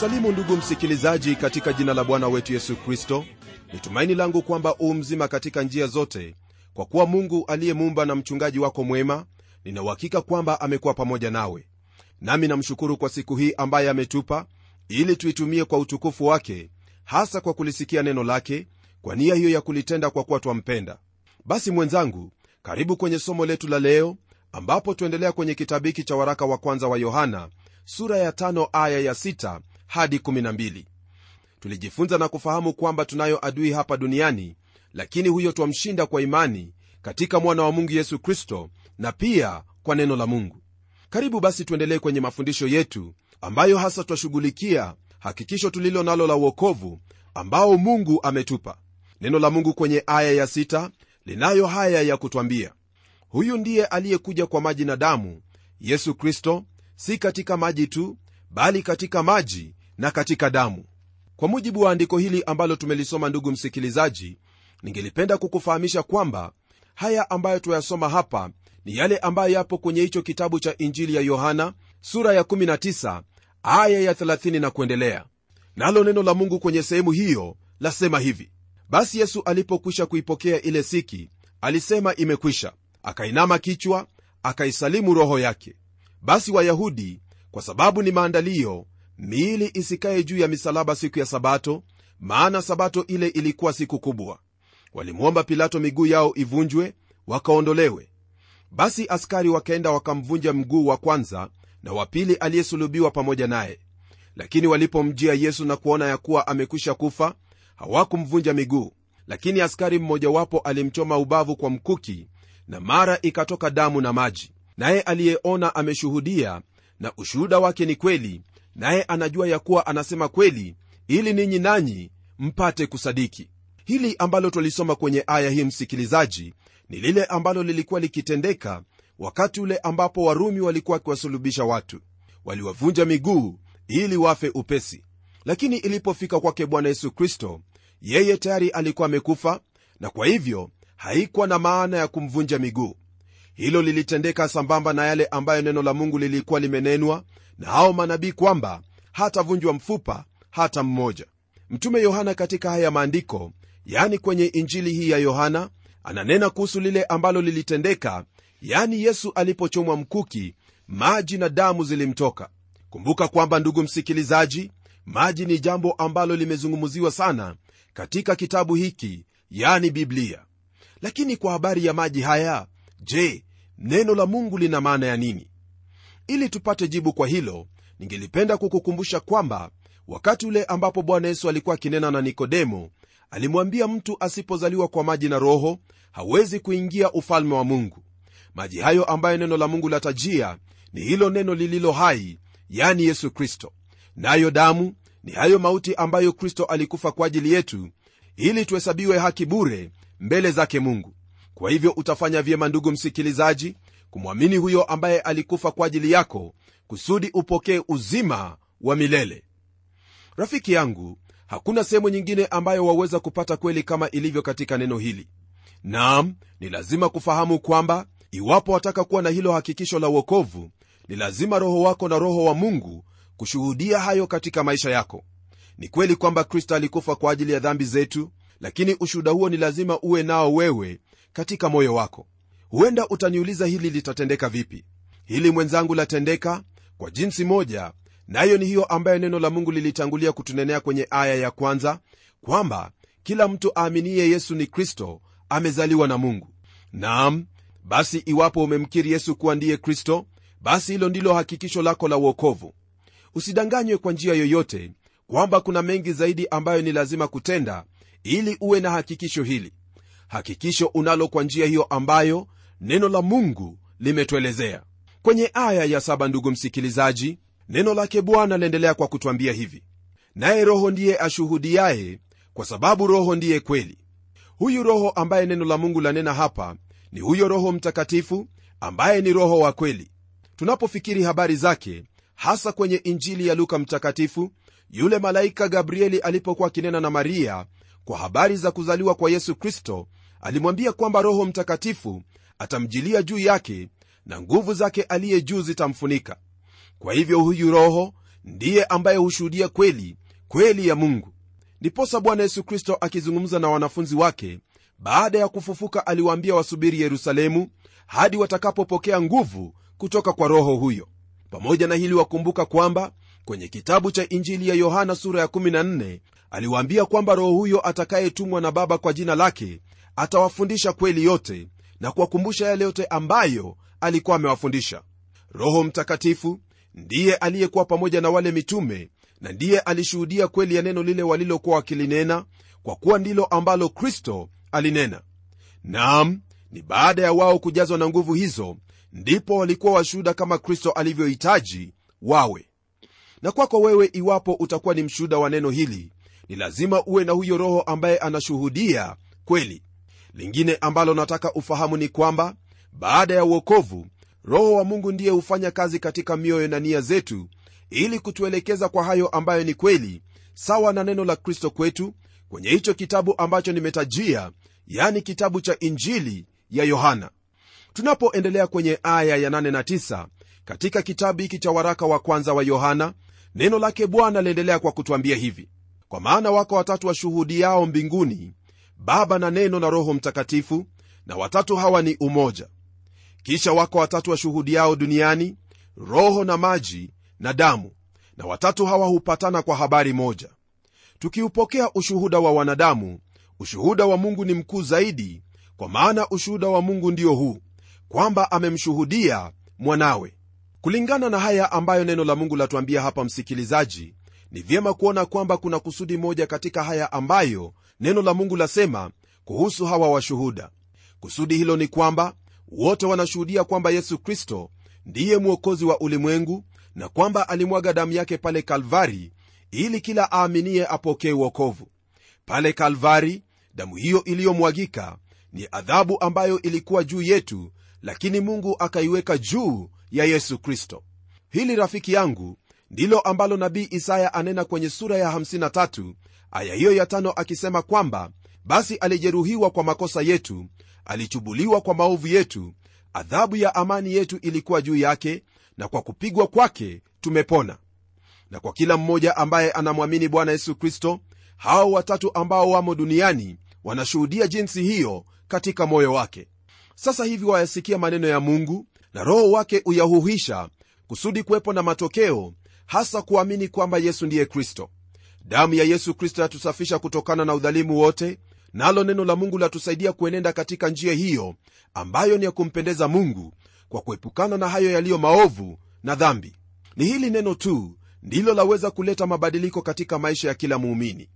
na kusalimu ndugu msikilizaji katika jina la bwana wetu yesu kristo. Ni langu kwamba u mzima katika njia zote. Kwa kuwa mungu aliyemuumba na mchungaji wako mwema ninauhakika kwamba amekuwa pamoja nawe. Nami namshukuru kwa siku hii ambaye ametupa ili tuitumie kwa utukufu wake hasa kwa kulisikia neno lake kwa nia hiyo ya kulitenda kwa kuwa twampenda. Basi mwenzangu karibu kwenye somo letu la leo ambapo tuendelea kwenye kitabu hiki cha waraka wa kwanza wa yohana sura ya tano aya ya sita hadi 12 tulijifunza na kufahamu kwamba tunayo adui hapa duniani lakini huyo twamshinda kwa imani katika mwana wa mungu yesu kristo na pia kwa neno la mungu. Karibu basi tuendelee kwenye mafundisho yetu ambayo hasa twashughulikia hakikisho tulilo nalo la uokovu ambao mungu ametupa. Neno la mungu kwenye aya ya sita linayo haya ya kutwambia huyu ndiye aliyekuja kwa maji na damu yesu kristo si katika maji tu bali katika maji na katika damu. Kwa mujibu wa andiko hili ambalo tumelisoma ndugu msikilizaji ningelipenda kukufahamisha kwamba haya ambayo tuyasoma hapa ni yale ambayo yapo kwenye hicho kitabu cha injili ya yohana sura ya 19 aya ya 30 na kuendelea. Nalo neno la mungu kwenye sehemu hiyo lasema hivi. Basi yesu alipokwisha kuipokea ile siki alisema imekwisha. Akainama kichwa akaisalimu roho yake. Basi wayahudi kwa sababu ni maandalio miili isikaye juu ya misalaba siku ya sabato maana sabato ile ilikuwa siku kubwa. Walimwomba pilato miguu yao ivunjwe wakaondolewe. Basi askari wakaenda wakamvunja mguu wa kwanza na wa pili aliyesulubiwa pamoja naye. Lakini walipomjia yesu na kuona ya kuwa amekwisha kufa hawakumvunja miguu. Lakini askari mmojawapo alimchoma ubavu kwa mkuki na mara ikatoka damu na maji. Naye aliyeona ameshuhudia na ushuhuda wake ni kweli naye anajua ya kuwa anasema kweli ili ninyi nanyi mpate kusadiki. Hili ambalo twalisoma kwenye aya hii msikilizaji ni lile ambalo lilikuwa likitendeka wakati ule ambapo warumi walikuwa wakiwasulubisha watu. Waliwavunja miguu ili wafe upesi. Lakini ilipofika kwake bwana yesu kristo yeye tayari alikuwa amekufa na kwa hivyo haikuwa na maana ya kumvunja miguu. Hilo lilitendeka sambamba na yale ambayo neno la mungu lilikuwa limenenwa na hao manabii kwamba hatavunjwa mfupa hata mmoja. Mtume yohana katika haya maandiko yani kwenye injili hii ya yohana ananena kuhusu lile ambalo lilitendeka yani yesu alipochomwa mkuki maji na damu zilimtoka. Kumbuka kwamba ndugu msikilizaji maji ni jambo ambalo limezungumziwa sana katika kitabu hiki yani biblia. Lakini kwa habari ya maji haya je neno la mungu lina maana ya nini ili tupate jibu kwa hilo ningelipenda kukukumbusha kwamba wakati ule ambapo bwana yesu alikuwa akinena na nikodemo alimwambia mtu asipozaliwa kwa maji na roho hawezi kuingia ufalme wa mungu. Maji hayo ambayo neno la mungu latajia ni hilo neno lililo hai yani yesu kristo. Nayo damu ni hayo mauti ambayo kristo alikufa kwa ajili yetu ili tuhesabiwe haki bure mbele zake mungu. Kwa hivyo utafanya vyema ndugu msikilizaji kumwamini huyo ambaye alikufa kwa ajili yako kusudi upokee uzima wa milele. Rafiki yangu hakuna sehemu nyingine ambayo waweza kupata kweli kama ilivyo katika neno hili. Naam ni lazima kufahamu kwamba iwapo wataka kuwa na hilo hakikisho la uokovu ni lazima roho wako na roho wa mungu kushuhudia hayo katika maisha yako. Ni kweli kwamba kristo alikufa kwa ajili ya dhambi zetu lakini ushuhuda huo ni lazima uwe nao wewe katika moyo wako huenda utaniuliza hili litatendeka vipi. Hili mwenzangu latendeka kwa jinsi moja nayo ni hiyo ambayo neno la mungu lilitangulia kutunenea kwenye aya ya kwanza kwamba kila mtu aaminiye yesu ni kristo amezaliwa na mungu. Naam basi iwapo umemkiri yesu kuwa ndiye kristo basi hilo ndilo hakikisho lako la uokovu usidanganywe kwa njia yoyote kwamba kuna mengi zaidi ambayo ni lazima kutenda ili uwe na hakikisho hili. Hakikisho unalo kwa njia hiyo ambayo neno la mungu limetuelezea. Kwenye aya ya saba ndugu msikilizaji neno lake bwana laendelea kwa kutwambia hivi. Naye roho ndiye ashuhudiaye kwa sababu roho ndiye kweli. Huyu roho ambaye neno la mungu lanena hapa ni huyo roho mtakatifu ambaye ni roho wa kweli. Tunapofikiri habari zake hasa kwenye injili ya luka mtakatifu yule malaika gabrieli alipokuwa akinena na maria kwa habari za kuzaliwa kwa yesu kristo alimwambia kwamba roho mtakatifu atamjilia juu yake na nguvu zake aliye juu zitamfunika. Kwa hivyo huyu roho ndiye ambaye hushuhudia kweli kweli ya mungu. Ndiposa bwana yesu kristo akizungumza na wanafunzi wake baada ya kufufuka aliwaambia wasubiri yerusalemu hadi watakapopokea nguvu kutoka kwa roho huyo. Pamoja na hili wakumbuka kwamba kwenye kitabu cha injili ya yohana sura ya 14 aliwaambia kwamba roho huyo atakayetumwa na baba kwa jina lake atawafundisha kweli yote na kuwakumbusha yale yote ambayo alikuwa amewafundisha. Roho mtakatifu ndiye aliyekuwa pamoja na wale mitume na ndiye alishuhudia kweli ya neno lile walilokuwa wakilinena kwa kuwa ndilo ambalo kristo alinena. Naam ni baada ya wao kujazwa na nguvu hizo ndipo walikuwa washuhuda kama kristo alivyohitaji wawe. Na kwako wewe iwapo utakuwa ni mshuhuda wa neno hili ni lazima uwe na huyo roho ambaye anashuhudia kweli lingine ambalo nataka ufahamu ni kwamba baada ya uokovu roho wa mungu ndiye hufanya kazi katika mioyo na nia zetu ili kutuelekeza kwa hayo ambayo ni kweli sawa na neno la kristo kwetu kwenye hicho kitabu ambacho nimetajia yani kitabu cha injili ya yohana. Tunapoendelea kwenye aya ya 8 na 9 katika kitabu hiki cha waraka wa kwanza wa yohana neno lake bwana liendelea kwa kutwambia hivi. Kwa maana wako watatu washuhudiao mbinguni baba na neno na roho mtakatifu na watatu hawa ni umoja. Kisha wako watatu washuhudiao duniani roho na maji na damu na watatu hawa hupatana kwa habari moja. Tukiupokea ushuhuda wa wanadamu ushuhuda wa mungu ni mkuu zaidi kwa maana ushuhuda wa mungu ndio huu kwamba amemshuhudia mwanawe. Kulingana na haya ambayo neno la mungu latuambia hapa msikilizaji ni vyema kuona kwamba kuna kusudi moja katika haya ambayo neno la mungu lasema kuhusu hawa washuhuda. Kusudi hilo ni kwamba wote wanashuhudia kwamba yesu kristo ndiye mwokozi wa ulimwengu na kwamba alimwaga damu yake pale kalvari ili kila aaminiye apokee uokovu pale kalvari damu hiyo iliyomwagika ni adhabu ambayo ilikuwa juu yetu lakini mungu akaiweka juu ya yesu kristo. Hili rafiki yangu ndilo ambalo nabii isaya anena kwenye sura ya 53 aya hiyo ya tano akisema kwamba basi alijeruhiwa kwa makosa yetu alichubuliwa kwa maovu yetu adhabu ya amani yetu ilikuwa juu yake na kwa kupigwa kwake tumepona. Na kwa kila mmoja ambaye anamwamini bwana yesu kristo hao watatu ambao wamo duniani wanashuhudia jinsi hiyo katika moyo wake. Sasa hivi wayasikia maneno ya mungu na roho wake uyahuhisha kusudi kuwepo na matokeo hasa kuamini kwamba yesu ndiye kristo. Damu ya yesu kristo yatusafisha kutokana na udhalimu wote nalo neno la mungu latusaidia kuenenda katika njia hiyo ambayo ni ya kumpendeza mungu kwa kuepukana na hayo yaliyo maovu na dhambi. Ni hili neno tu ndilo laweza kuleta mabadiliko katika maisha ya kila muumini.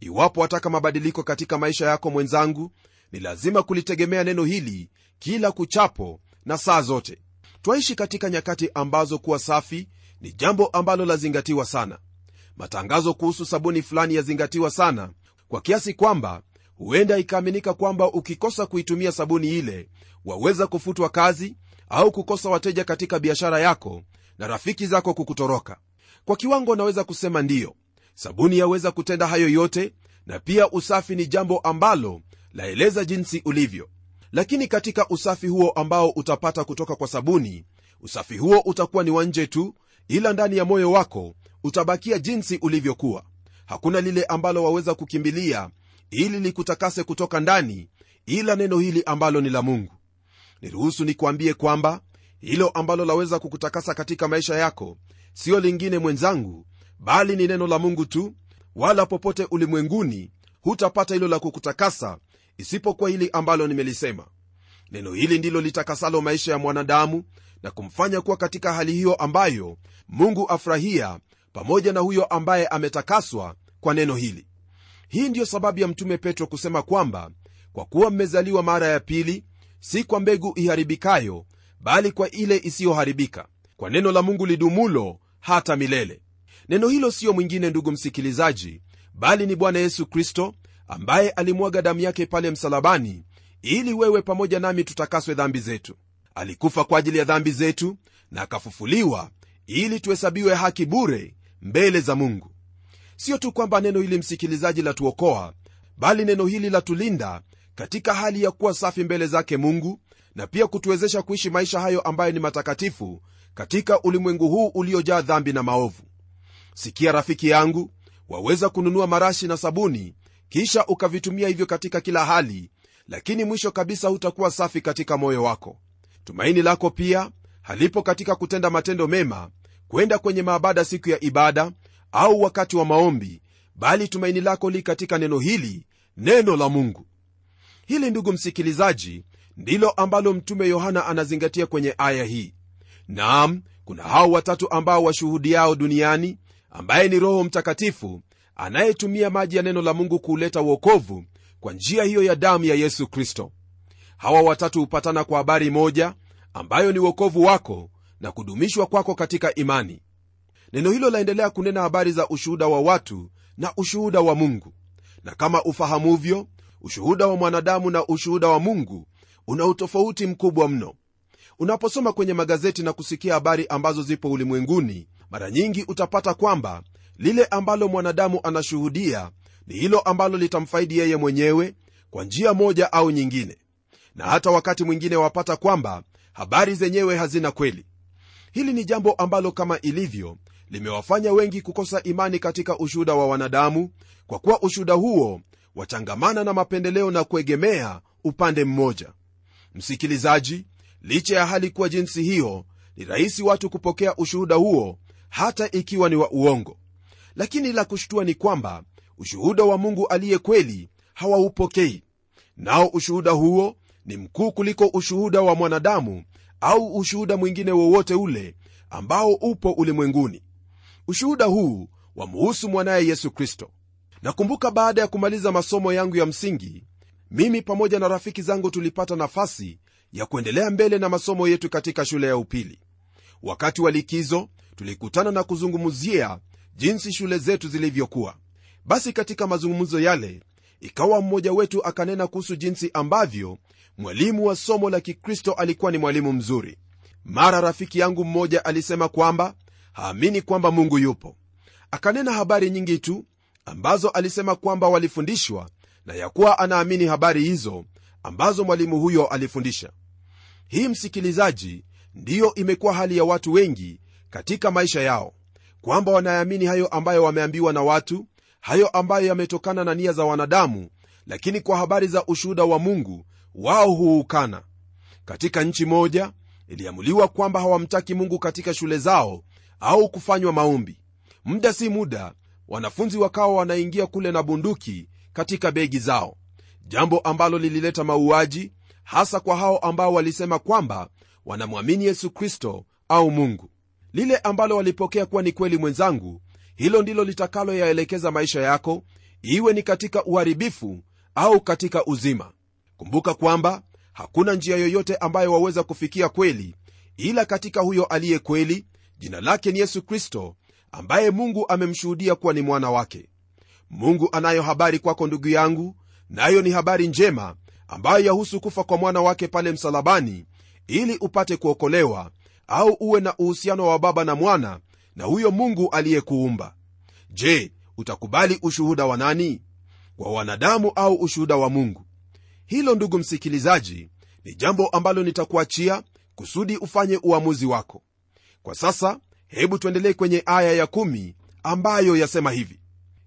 Iwapo wataka mabadiliko katika maisha yako mwenzangu ni lazima kulitegemea neno hili kila kuchapo na saa zote. Twaishi katika nyakati ambazo kuwa safi ni jambo ambalo lazingatiwa sana. Matangazo kuhusu sabuni fulani yazingatiwa sana kwa kiasi kwamba huenda ikaaminika kwamba ukikosa kuitumia sabuni ile waweza kufutwa kazi au kukosa wateja katika biashara yako na rafiki zako kukutoroka. Kwa kiwango naweza kusema ndiyo sabuni yaweza kutenda hayo yote na pia usafi ni jambo ambalo laeleza jinsi ulivyo. Lakini katika usafi huo ambao utapata kutoka kwa sabuni usafi huo utakuwa ni wa nje tu ila ndani ya moyo wako utabakia jinsi ulivyokuwa. Hakuna lile ambalo waweza kukimbilia ili likutakase kutoka ndani ila neno hili ambalo ni la mungu. Niruhusu nikuambie kwamba hilo ambalo laweza kukutakasa katika maisha yako siyo lingine mwenzangu bali ni neno la mungu tu wala popote ulimwenguni hutapata hilo la kukutakasa isipokuwa hili ambalo nimelisema. Neno hili ndilo litakasalo maisha ya mwanadamu na kumfanya kuwa katika hali hiyo ambayo mungu afurahia pamoja na huyo ambaye ametakaswa kwa neno hili. Hii ndiyo sababu ya mtume petro kusema kwamba kwa kuwa mmezaliwa mara ya pili si kwa mbegu iharibikayo bali kwa ile isiyoharibika. Kwa neno la mungu lidumulo hata milele. Neno hilo siyo mwingine ndugu msikilizaji bali ni bwana yesu kristo ambaye alimwaga damu yake pale msalabani ili wewe pamoja nami tutakaswe dhambi zetu alikufa kwa ajili ya dhambi zetu na akafufuliwa ili tuhesabiwe haki bure mbele za mungu. Sio tu kwamba neno hili msikilizaji latuokoa bali neno hili latulinda katika hali ya kuwa safi mbele zake mungu na pia kutuwezesha kuishi maisha hayo ambayo ni matakatifu katika ulimwengu huu uliojaa dhambi na maovu. Sikia rafiki yangu waweza kununua marashi na sabuni kisha ukavitumia hivyo katika kila hali lakini mwisho kabisa hutakuwa safi katika moyo wako tumaini lako pia halipo katika kutenda matendo mema kwenda kwenye maabada siku ya ibada au wakati wa maombi bali tumaini lako li katika neno hili neno la mungu. Hili ndugu msikilizaji ndilo ambalo mtume yohana anazingatia kwenye aya hii. Naam kuna hao watatu ambao washuhudiao duniani ambaye ni roho mtakatifu anayetumia maji ya neno la mungu kuuleta uokovu kwa njia hiyo ya damu ya yesu kristo hawa watatu hupatana kwa habari moja ambayo ni uokovu wako na kudumishwa kwako katika imani. Neno hilo laendelea kunena habari za ushuhuda wa watu na ushuhuda wa mungu. Na kama ufahamuvyo ushuhuda wa mwanadamu na ushuhuda wa mungu una utofauti mkubwa mno. Unaposoma kwenye magazeti na kusikia habari ambazo zipo ulimwenguni mara nyingi utapata kwamba lile ambalo mwanadamu anashuhudia ni hilo ambalo litamfaidi yeye mwenyewe kwa njia moja au nyingine na hata wakati mwingine wapata kwamba habari zenyewe hazina kweli. Hili ni jambo ambalo kama ilivyo limewafanya wengi kukosa imani katika ushuhuda wa wanadamu kwa kuwa ushuhuda huo wachangamana na mapendeleo na kuegemea upande mmoja. Msikilizaji licha ya hali kuwa jinsi hiyo ni rahisi watu kupokea ushuhuda huo hata ikiwa ni wa uongo. Lakini la kushtua ni kwamba ushuhuda wa mungu aliye kweli hawaupokei nao ushuhuda huo ni mkuu kuliko ushuhuda wa mwanadamu au ushuhuda mwingine wowote ule ambao upo ulimwenguni. Ushuhuda huu wamuhusu mwanaye yesu kristo. Nakumbuka baada ya kumaliza masomo yangu ya msingi mimi pamoja na rafiki zangu tulipata nafasi ya kuendelea mbele na masomo yetu katika shule ya upili. Wakati wa likizo tulikutana na kuzungumzia jinsi shule zetu zilivyokuwa. Basi katika mazungumzo yale ikawa mmoja wetu akanena kuhusu jinsi ambavyo mwalimu wa somo la kikristo alikuwa ni mwalimu mzuri. Mara rafiki yangu mmoja alisema kwamba haamini kwamba mungu yupo. Akanena habari nyingi tu ambazo alisema kwamba walifundishwa na ya kuwa anaamini habari hizo ambazo mwalimu huyo alifundisha. Hii msikilizaji ndiyo imekuwa hali ya watu wengi katika maisha yao kwamba wanaamini hayo ambayo wameambiwa na watu hayo ambayo yametokana na nia za wanadamu lakini kwa habari za ushuhuda wa mungu wao huukana. Katika nchi moja iliamuliwa kwamba hawamtaki mungu katika shule zao au kufanywa maombi. Muda si muda wanafunzi wakawa wanaingia kule na bunduki katika begi zao. Jambo ambalo lilileta mauaji hasa kwa hao ambao walisema kwamba wanamwamini yesu kristo au mungu. Lile ambalo walipokea kuwa ni kweli mwenzangu hilo ndilo litakaloyaelekeza maisha yako iwe ni katika uharibifu au katika uzima kumbuka kwamba hakuna njia yoyote ambayo waweza kufikia kweli ila katika huyo aliye kweli jina lake ni yesu kristo ambaye mungu amemshuhudia kuwa ni mwana wake. Mungu anayo habari kwako ndugu yangu nayo na ni habari njema ambayo yahusu kufa kwa mwana wake pale msalabani ili upate kuokolewa au uwe na uhusiano wa baba na mwana na huyo mungu aliyekuumba. Je utakubali ushuhuda wa nani? Wa wanadamu au ushuhuda wa mungu hilo ndugu msikilizaji ni jambo ambalo nitakuachia kusudi ufanye uamuzi wako. Kwa sasa hebu tuendelee kwenye aya ya kumi ambayo yasema hivi.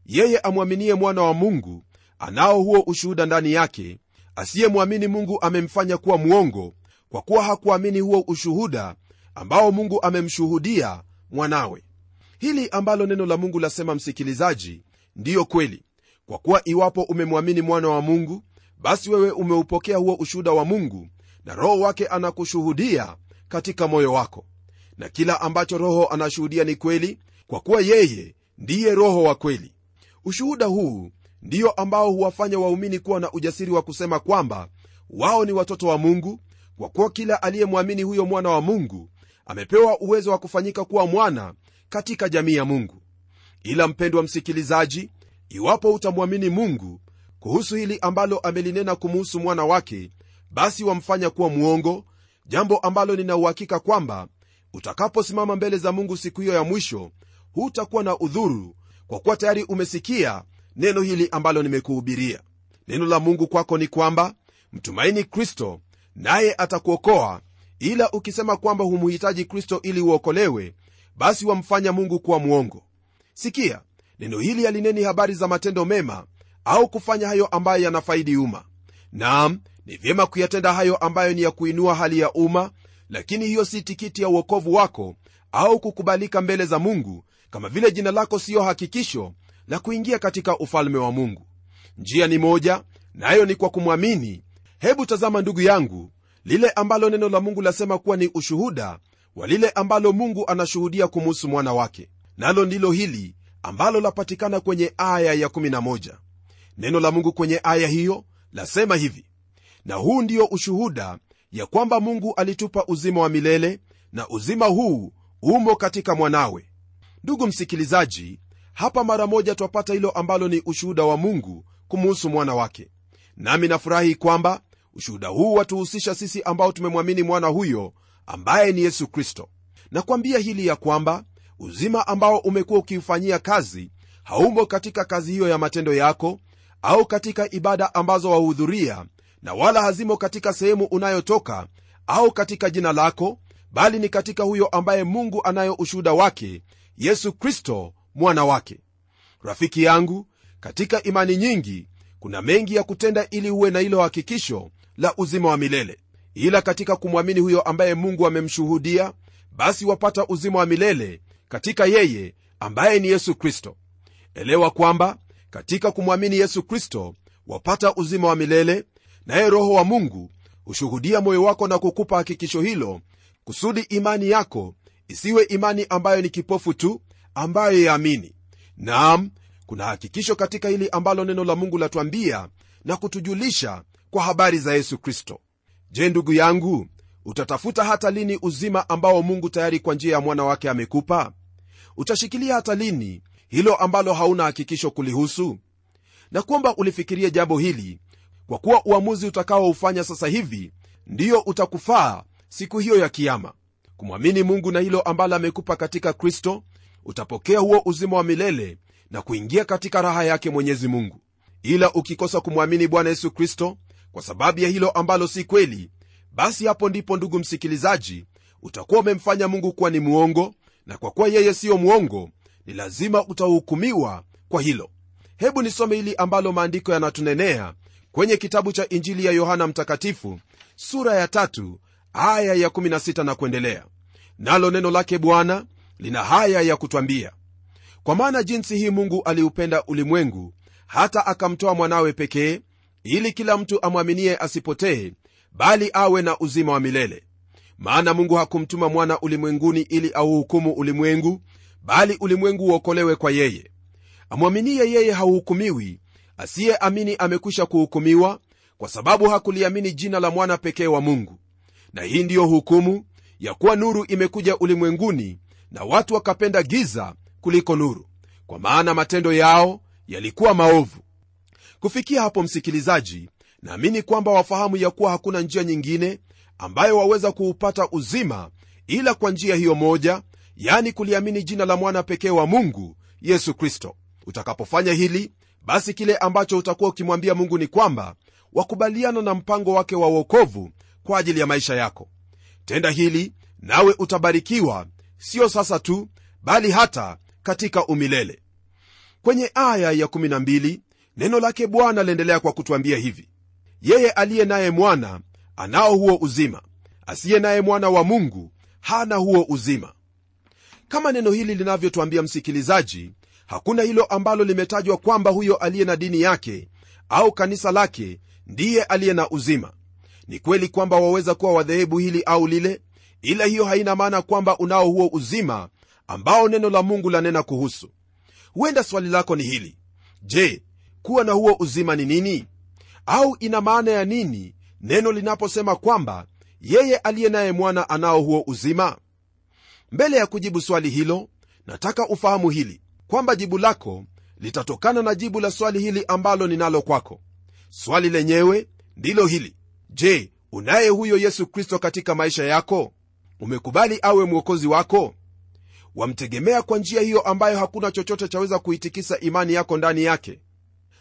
Yeye amwaminie mwana wa mungu anao huo ushuhuda ndani yake asiyemwamini mungu amemfanya kuwa mwongo kwa kuwa hakuamini huo ushuhuda ambao mungu amemshuhudia mwanawe. Hili ambalo neno la mungu lasema msikilizaji ndiyo kweli kwa kuwa iwapo umemwamini mwana wa mungu basi wewe umeupokea huo ushuhuda wa mungu na roho wake anakushuhudia katika moyo wako. Na kila ambacho roho anashuhudia ni kweli kwa kuwa yeye ndiye roho wa kweli. Ushuhuda huu ndiyo ambao huwafanya waumini kuwa na ujasiri wa kusema kwamba wao ni watoto wa mungu kwa kuwa kila aliyemwamini huyo mwana wa mungu amepewa uwezo wa kufanyika kuwa mwana katika jamii ya mungu. Ila mpendwa msikilizaji iwapo utamwamini mungu kuhusu hili ambalo amelinena kumuhusu mwana wake basi wamfanya kuwa mwongo jambo ambalo ninauhakika kwamba utakaposimama mbele za mungu siku hiyo ya mwisho hutakuwa na udhuru kwa kuwa tayari umesikia neno hili ambalo nimekuhubiria. Neno la mungu kwako ni kwamba mtumaini kristo naye atakuokoa ila ukisema kwamba humhitaji kristo ili uokolewe basi wamfanya mungu kuwa mwongo. Sikia neno hili halineni habari za matendo mema au kufanya hayo ambayo yanafaidi umma. Naam ni vyema kuyatenda hayo ambayo ni ya kuinua hali ya umma lakini hiyo si tikiti ya uokovu wako au kukubalika mbele za mungu kama vile jina lako siyo hakikisho la kuingia katika ufalme wa mungu. Njia ni moja nayo na ni kwa kumwamini. Hebu tazama ndugu yangu lile ambalo neno la mungu lasema kuwa ni ushuhuda wa lile ambalo mungu anashuhudia kumuhusu mwana wake. Nalo ndilo hili ambalo lapatikana kwenye aya ya 11 neno la mungu kwenye aya hiyo lasema hivi na huu ndio ushuhuda ya kwamba mungu alitupa uzima wa milele na uzima huu umo katika mwanawe. Ndugu msikilizaji hapa mara moja twapata hilo ambalo ni ushuhuda wa mungu kumuhusu mwana wake. Nami nafurahi kwamba ushuhuda huu watuhusisha sisi ambao tumemwamini mwana huyo ambaye ni yesu kristo. Nakwambia hili ya kwamba uzima ambao umekuwa ukiufanyia kazi haumo katika kazi hiyo ya matendo yako au katika ibada ambazo wahudhuria na wala hazimo katika sehemu unayotoka au katika jina lako bali ni katika huyo ambaye mungu anayo ushuhuda wake yesu kristo mwana wake. Rafiki yangu katika imani nyingi kuna mengi ya kutenda ili uwe na hilo hakikisho la uzima wa milele. Ila katika kumwamini huyo ambaye mungu amemshuhudia basi wapata uzima wa milele katika yeye ambaye ni yesu kristo. Elewa kwamba katika kumwamini yesu kristo wapata uzima wa milele naye roho wa mungu hushuhudia moyo wako na kukupa hakikisho hilo kusudi imani yako isiwe imani ambayo ni kipofu tu ambayo yaamini. Naam kuna hakikisho katika hili ambalo neno la mungu latwambia na kutujulisha kwa habari za yesu kristo. Je ndugu yangu utatafuta hata lini uzima ambao mungu tayari kwa njia ya mwana wake amekupa? Utashikilia hata lini hilo ambalo hauna hakikisho kulihusu? Na kwamba ulifikirie jambo hili kwa kuwa uamuzi utakaoufanya sasa hivi ndiyo utakufaa siku hiyo ya kiama kumwamini mungu na hilo ambalo amekupa katika kristo utapokea huo uzima wa milele na kuingia katika raha yake mwenyezi mungu. Ila ukikosa kumwamini bwana yesu kristo kwa sababu ya hilo ambalo si kweli basi hapo ndipo ndugu msikilizaji utakuwa umemfanya mungu kuwa ni muongo na kwa kuwa yeye siyo mwongo ni lazima utahukumiwa kwa hilo. Hebu nisome hili ambalo maandiko yanatunenea kwenye kitabu cha injili ya yohana mtakatifu sura ya tatu aya ya 16 na kuendelea. Nalo neno lake bwana lina haya ya kutwambia. Kwa maana jinsi hii mungu aliupenda ulimwengu hata akamtoa mwanawe pekee ili kila mtu amwaminie asipotee bali awe na uzima wa milele. Maana mungu hakumtuma mwana ulimwenguni ili auhukumu ulimwengu bali ulimwengu uokolewe kwa yeye. Amwaminie yeye hauhukumiwi asiyeamini amekwisha kuhukumiwa kwa sababu hakuliamini jina la mwana pekee wa mungu. Na hii ndiyo hukumu ya kuwa nuru imekuja ulimwenguni na watu wakapenda giza kuliko nuru. Kwa maana matendo yao yalikuwa maovu. Kufikia hapo msikilizaji naamini kwamba wafahamu ya kuwa hakuna njia nyingine ambayo waweza kuupata uzima ila kwa njia hiyo moja yani kuliamini jina la mwana pekee wa mungu yesu kristo. Utakapofanya hili basi kile ambacho utakuwa ukimwambia mungu ni kwamba wakubaliana na mpango wake wa uokovu kwa ajili ya maisha yako. Tenda hili nawe utabarikiwa sio sasa tu bali hata katika umilele. Kwenye aya ya 12 neno lake bwana liendelea kwa kutwambia hivi. Yeye aliye naye mwana anao huo uzima. Asiye naye mwana wa mungu hana huo uzima kama neno hili linavyotwambia msikilizaji hakuna hilo ambalo limetajwa kwamba huyo aliye na dini yake au kanisa lake ndiye aliye na uzima. Ni kweli kwamba waweza kuwa wadhehebu hili au lile ila hiyo haina maana kwamba unao huo uzima ambao neno la mungu lanena kuhusu. Huenda swali lako ni hili. Je kuwa na huo uzima ni nini? Au ina maana ya nini neno linaposema kwamba yeye aliye naye mwana anao huo uzima mbele ya kujibu swali hilo nataka ufahamu hili kwamba jibu lako litatokana na jibu la swali hili ambalo ninalo kwako. Swali lenyewe ndilo hili. Je unaye huyo yesu kristo katika maisha yako? Umekubali awe mwokozi wako? Wamtegemea kwa njia hiyo ambayo hakuna chochote chaweza kuitikisa imani yako ndani yake?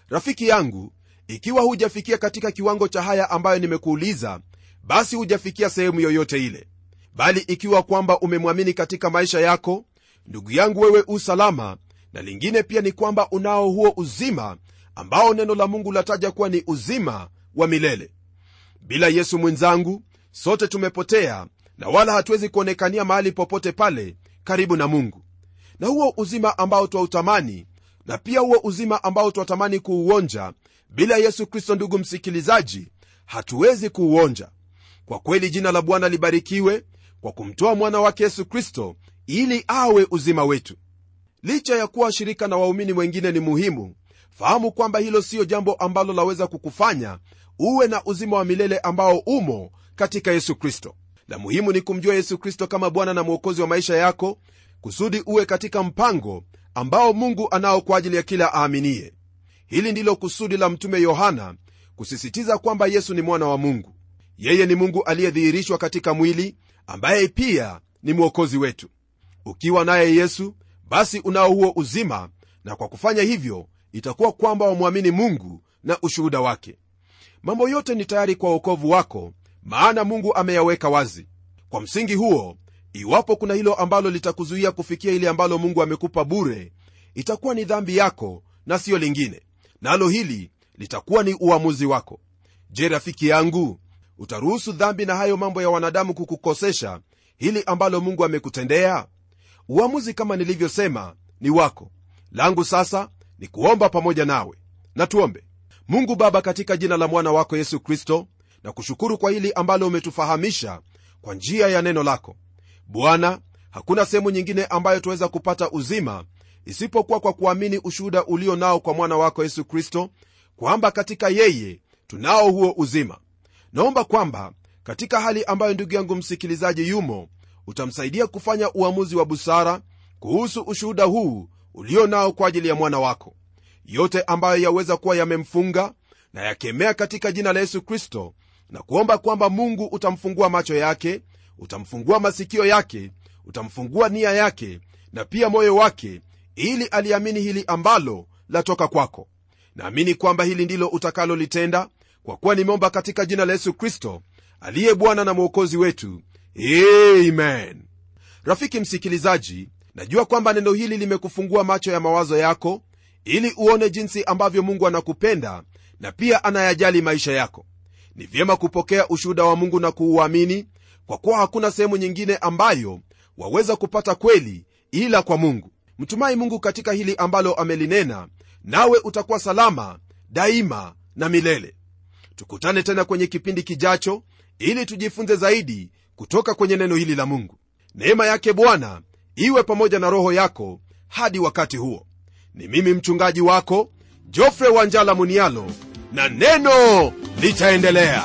Rafiki yangu ikiwa hujafikia katika kiwango cha haya ambayo nimekuuliza basi hujafikia sehemu yoyote ile bali ikiwa kwamba umemwamini katika maisha yako ndugu yangu wewe usalama na lingine pia ni kwamba unao huo uzima ambao neno la mungu lataja kuwa ni uzima wa milele. Bila yesu mwenzangu sote tumepotea na wala hatuwezi kuonekania mahali popote pale karibu na mungu. Na huo uzima ambao twautamani na pia huo uzima ambao twatamani kuuonja bila yesu kristo ndugu msikilizaji hatuwezi kuuonja. Kwa kweli jina la bwana libarikiwe kwa kumtoa mwana wake yesu kristo ili awe uzima wetu. Licha ya kuwa shirika na waumini wengine ni muhimu fahamu kwamba hilo siyo jambo ambalo laweza kukufanya uwe na uzima wa milele ambao umo katika yesu kristo. La muhimu ni kumjua yesu kristo kama bwana na mwokozi wa maisha yako kusudi uwe katika mpango ambao mungu anao kwa ajili ya kila aaminiye hili ndilo kusudi la mtume yohana kusisitiza kwamba yesu ni mwana wa mungu. Yeye ni mungu aliyedhihirishwa katika mwili ambaye pia ni mwokozi wetu. Ukiwa naye yesu basi unao huo uzima na kwa kufanya hivyo itakuwa kwamba wamwamini mungu na ushuhuda wake. Mambo yote ni tayari kwa uokovu wako maana mungu ameyaweka wazi. Kwa msingi huo iwapo kuna hilo ambalo litakuzuia kufikia ile ambalo mungu amekupa bure itakuwa ni dhambi yako na siyo lingine. Nalo hili litakuwa ni uamuzi wako. Je rafiki yangu utaruhusu dhambi na hayo mambo ya wanadamu kukukosesha hili ambalo mungu amekutendea? Uamuzi kama nilivyosema ni wako. Langu sasa ni kuomba pamoja nawe. Na tuombe. Mungu baba katika jina la mwana wako yesu kristo na kushukuru kwa hili ambalo umetufahamisha kwa njia ya neno lako. Bwana hakuna sehemu nyingine ambayo tuweza kupata uzima isipokuwa kwa kuamini ushuhuda ulio nao kwa mwana wako yesu kristo kwamba katika yeye tunao huo uzima naomba kwamba katika hali ambayo ndugu yangu msikilizaji yumo utamsaidia kufanya uamuzi wa busara kuhusu ushuhuda huu ulio nao kwa ajili ya mwana wako. Yote ambayo yaweza kuwa yamemfunga na yakemea katika jina la yesu kristo na kuomba kwamba mungu utamfungua macho yake utamfungua masikio yake utamfungua nia yake na pia moyo wake ili aliamini hili ambalo latoka kwako. Naamini kwamba hili ndilo utakalolitenda kwa kuwa nimeomba katika jina la yesu kristo aliye bwana na mwokozi wetu. Amen. Rafiki msikilizaji najua kwamba neno hili limekufungua macho ya mawazo yako ili uone jinsi ambavyo mungu anakupenda na pia anayajali maisha yako. Ni vyema kupokea ushuhuda wa mungu na kuuamini kwa kuwa hakuna sehemu nyingine ambayo waweza kupata kweli ila kwa mungu. Mtumai mungu katika hili ambalo amelinena nawe utakuwa salama daima na milele tukutane tena kwenye kipindi kijacho ili tujifunze zaidi kutoka kwenye neno hili la mungu. Neema yake bwana iwe pamoja na roho yako hadi wakati huo. Ni mimi mchungaji wako jofre wanjala munialo na neno litaendelea